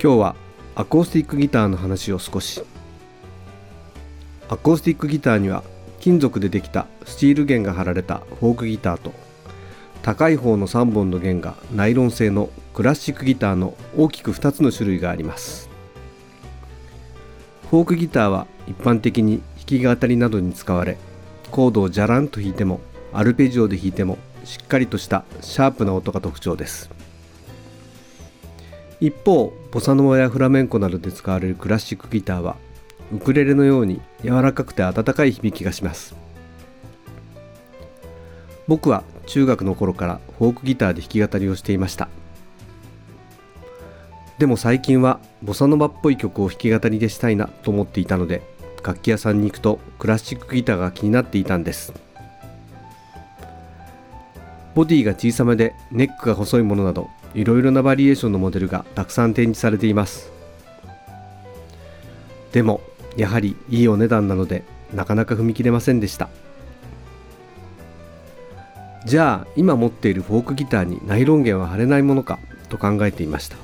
今日はアコースティックギターの話を少し。アコースティックギターには金属でできたスチール弦が貼られたフォークギターと高い方の3本の弦がナイロン製のクラシックギターの大きく2つの種類があります。フォークギターは一般的に弾き語りなどに使われコードをジャランと弾いてもアルペジオで弾いてもしっかりとしたシャープな音が特徴です。一方ボサノバやフラメンコなどで使われるクラシックギターはウクレレのように柔らかくて温かい響きがします。僕は中学の頃からフォークギターで弾き語りをしていました。でも最近はボサノバっぽい曲を弾き語りでしたいなと思っていたので楽器屋さんに行くとクラシックギターが気になっていたんです。ボディが小さめでネックが細いものなどいろいろなバリエーションのモデルがたくさん展示されています。でもやはりいいお値段なのでなかなか踏み切れませんでした。じゃあ今持っているフォークギターにナイロン弦は貼れないものかと考えていました。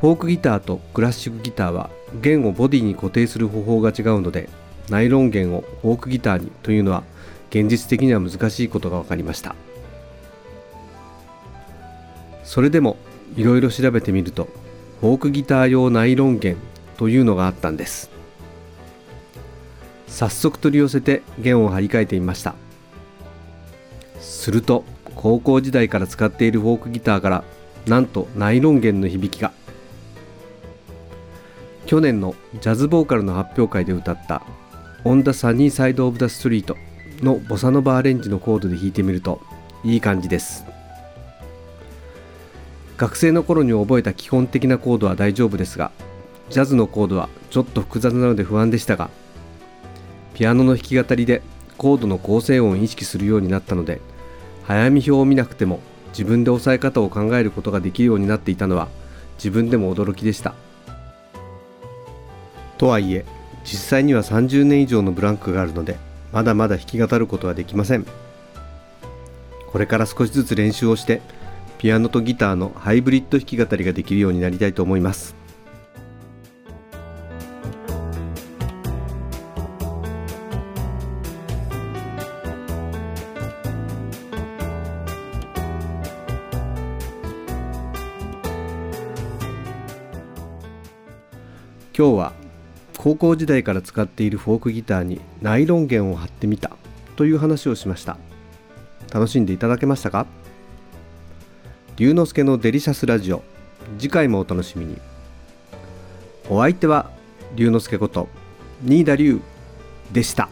フォークギターとクラシックギターは弦をボディに固定する方法が違うのでナイロン弦をフォークギターにというのは現実的には難しいことが分かりました。それでもいろいろ調べてみるとフォークギター用ナイロン弦というのがあったんです。早速取り寄せて弦を張り替えてみました。すると高校時代から使っているフォークギターからなんとナイロン弦の響きが。去年のジャズボーカルの発表会で歌った「On the Sunny Side of the Street」のボサノバアレンジのコードで弾いてみるといい感じです。学生の頃に覚えた基本的なコードは大丈夫ですがジャズのコードはちょっと複雑なので不安でしたがピアノの弾き語りでコードの構成音を意識するようになったので早見表を見なくても自分で押さえ方を考えることができるようになっていたのは自分でも驚きでした。とはいえ実際には30年以上のブランクがあるのでまだまだ弾き語ることはできません。これから少しずつ練習をしてピアノとギターのハイブリッド弾き語りができるようになりたいと思います。今日は高校時代から使っているフォークギターにナイロン弦を貼ってみたという話をしました。楽しんでいただけましたか？龍之介のデリシャスラジオ。次回もお楽しみに。お相手は龍之介こと新田龍でした。